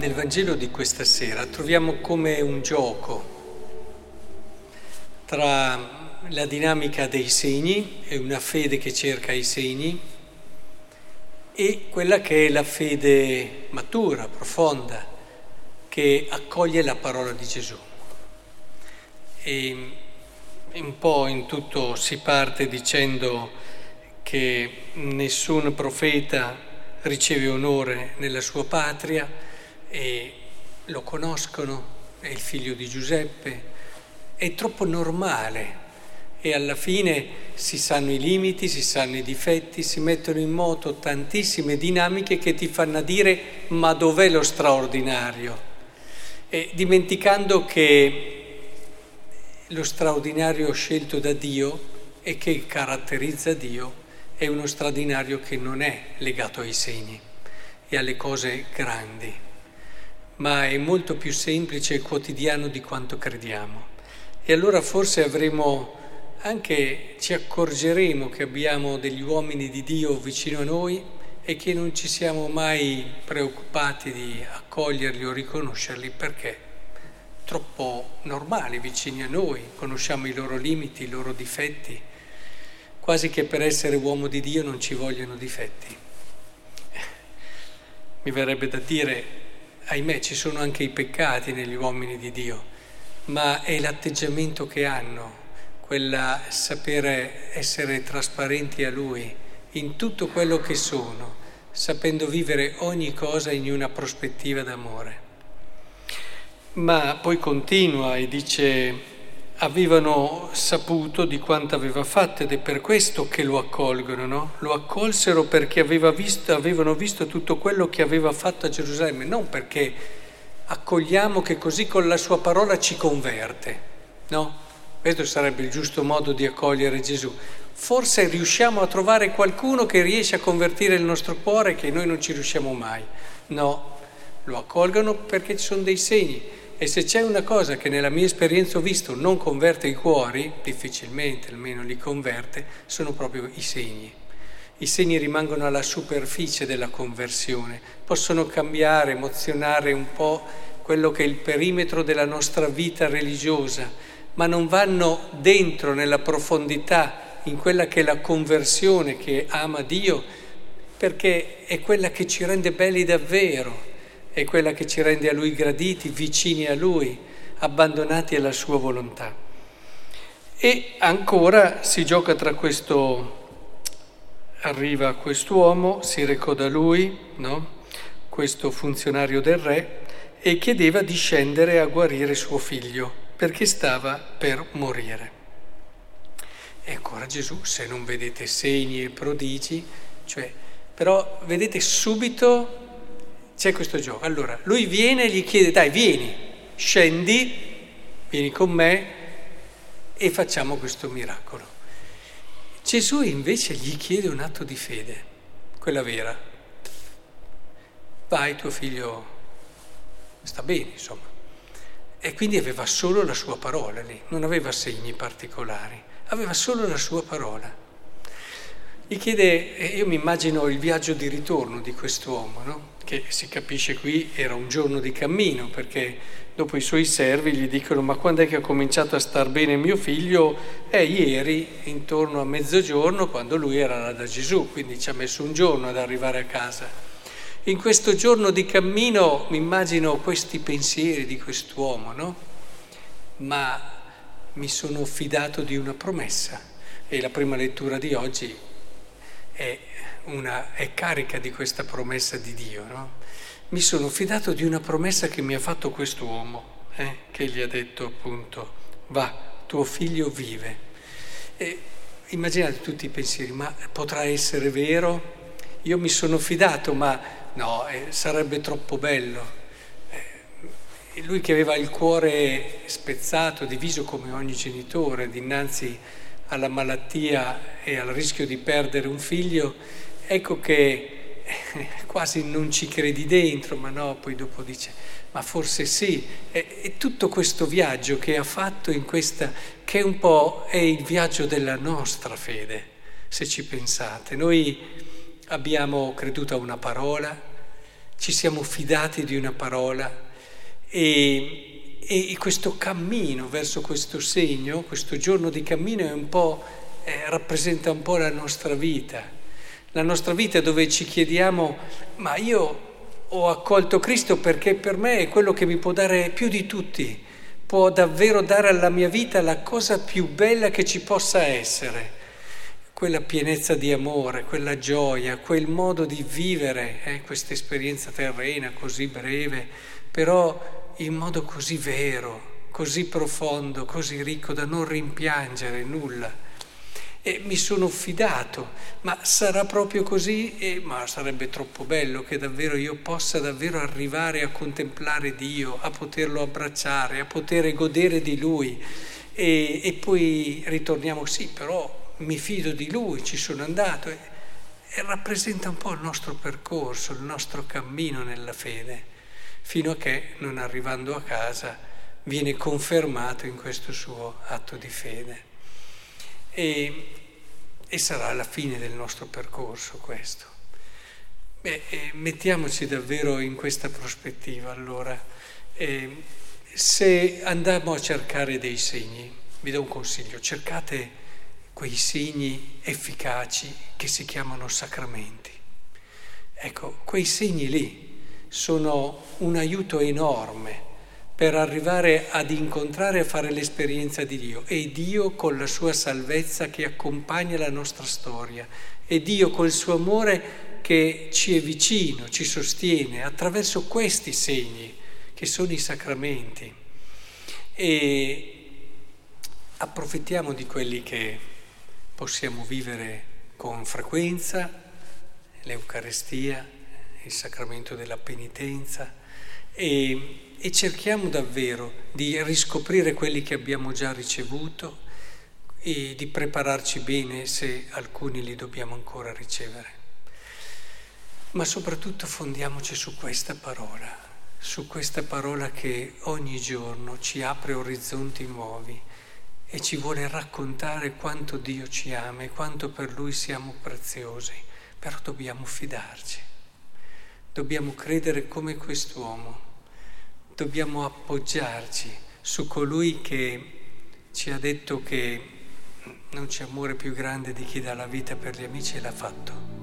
nel Vangelo di questa sera troviamo come un gioco tra la dinamica dei segni e una fede che cerca i segni e quella che è la fede matura, profonda, che accoglie la parola di Gesù. E un po' in tutto si parte dicendo che nessun profeta riceve onore nella sua patria, e lo conoscono, è il figlio di Giuseppe, è troppo normale e alla fine si sanno i limiti, si sanno i difetti, si mettono in moto tantissime dinamiche che ti fanno dire ma dov'è lo straordinario? E dimenticando che lo straordinario scelto da Dio e che caratterizza Dio è uno straordinario che non è legato ai segni e alle cose grandi ma è molto più semplice e quotidiano di quanto crediamo. E allora forse avremo anche, ci accorgeremo che abbiamo degli uomini di Dio vicino a noi e che non ci siamo mai preoccupati di accoglierli o riconoscerli perché troppo normali vicini a noi, conosciamo i loro limiti, i loro difetti, quasi che per essere uomo di Dio non ci vogliono difetti. Mi verrebbe da dire ahimè ci sono anche i peccati negli uomini di Dio, ma è l'atteggiamento che hanno, quella sapere essere trasparenti a Lui in tutto quello che sono, sapendo vivere ogni cosa in una prospettiva d'amore. Ma poi continua e dice avevano saputo di quanto aveva fatto ed è per questo che lo accolgono, no? Lo accolsero perché aveva visto, avevano visto tutto quello che aveva fatto a Gerusalemme, non perché accogliamo che così con la sua parola ci converte, no? Questo sarebbe il giusto modo di accogliere Gesù. Forse riusciamo a trovare qualcuno che riesce a convertire il nostro cuore che noi non ci riusciamo mai. No, lo accolgono perché ci sono dei segni e se c'è una cosa che nella mia esperienza ho visto non converte i cuori, difficilmente almeno li converte, sono proprio i segni. I segni rimangono alla superficie della conversione, possono cambiare, emozionare un po' quello che è il perimetro della nostra vita religiosa, ma non vanno dentro nella profondità, in quella che è la conversione che ama Dio, perché è quella che ci rende belli davvero è quella che ci rende a Lui graditi, vicini a Lui, abbandonati alla Sua volontà. E ancora si gioca tra questo, arriva quest'uomo, si recò da lui, no? questo funzionario del re, e chiedeva di scendere a guarire suo figlio, perché stava per morire. E ancora Gesù, se non vedete segni e prodigi, cioè, però vedete subito c'è questo gioco. Allora, lui viene e gli chiede, dai, vieni, scendi, vieni con me e facciamo questo miracolo. Gesù invece gli chiede un atto di fede, quella vera. Vai, tuo figlio sta bene, insomma. E quindi aveva solo la sua parola lì, non aveva segni particolari, aveva solo la sua parola. Gli chiede, io mi immagino il viaggio di ritorno di quest'uomo, no? che si capisce qui era un giorno di cammino, perché dopo i suoi servi gli dicono ma quando è che ha cominciato a star bene mio figlio? È ieri, intorno a mezzogiorno, quando lui era là da Gesù, quindi ci ha messo un giorno ad arrivare a casa. In questo giorno di cammino mi immagino questi pensieri di quest'uomo, no? Ma mi sono fidato di una promessa e la prima lettura di oggi è una, è carica di questa promessa di Dio. No? Mi sono fidato di una promessa che mi ha fatto quest'uomo, eh, che gli ha detto appunto, va, tuo figlio vive. E immaginate tutti i pensieri, ma potrà essere vero? Io mi sono fidato, ma no, eh, sarebbe troppo bello. Eh, lui che aveva il cuore spezzato, diviso come ogni genitore, dinanzi alla malattia e al rischio di perdere un figlio, ecco che quasi non ci credi dentro, ma no, poi dopo dice, ma forse sì. E, e tutto questo viaggio che ha fatto in questa, che un po' è il viaggio della nostra fede, se ci pensate. Noi abbiamo creduto a una parola, ci siamo fidati di una parola e, e questo cammino verso questo segno, questo giorno di cammino un eh, rappresenta un po' la nostra vita, la nostra vita dove ci chiediamo, ma io ho accolto Cristo perché per me è quello che mi può dare più di tutti, può davvero dare alla mia vita la cosa più bella che ci possa essere. Quella pienezza di amore, quella gioia, quel modo di vivere eh, questa esperienza terrena così breve, però in modo così vero, così profondo, così ricco da non rimpiangere nulla. E mi sono fidato, ma sarà proprio così? E, ma sarebbe troppo bello che davvero io possa davvero arrivare a contemplare Dio, a poterlo abbracciare, a poter godere di Lui. E, e poi ritorniamo, sì, però mi fido di lui, ci sono andato e, e rappresenta un po' il nostro percorso, il nostro cammino nella fede, fino a che, non arrivando a casa, viene confermato in questo suo atto di fede. E, e sarà la fine del nostro percorso questo. Beh, eh, mettiamoci davvero in questa prospettiva allora. Eh, se andiamo a cercare dei segni, vi do un consiglio, cercate quei segni efficaci che si chiamano sacramenti. Ecco, quei segni lì sono un aiuto enorme per arrivare ad incontrare e fare l'esperienza di Dio. E Dio con la sua salvezza che accompagna la nostra storia. E Dio col suo amore che ci è vicino, ci sostiene attraverso questi segni che sono i sacramenti. E approfittiamo di quelli che possiamo vivere con frequenza l'Eucarestia, il sacramento della penitenza e, e cerchiamo davvero di riscoprire quelli che abbiamo già ricevuto e di prepararci bene se alcuni li dobbiamo ancora ricevere. Ma soprattutto fondiamoci su questa parola, su questa parola che ogni giorno ci apre orizzonti nuovi e ci vuole raccontare quanto Dio ci ama e quanto per Lui siamo preziosi, però dobbiamo fidarci, dobbiamo credere come quest'uomo, dobbiamo appoggiarci su colui che ci ha detto che non c'è amore più grande di chi dà la vita per gli amici e l'ha fatto.